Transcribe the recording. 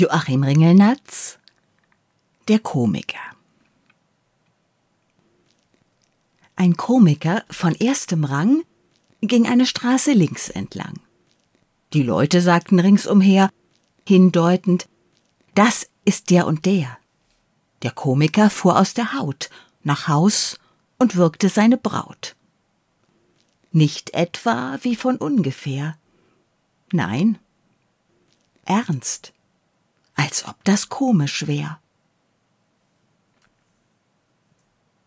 Joachim Ringelnatz Der Komiker Ein Komiker von erstem Rang ging eine Straße links entlang. Die Leute sagten ringsumher, hindeutend, das ist der und der. Der Komiker fuhr aus der Haut, nach Haus und wirkte seine Braut. Nicht etwa wie von ungefähr. Nein, ernst, als ob das komisch wär.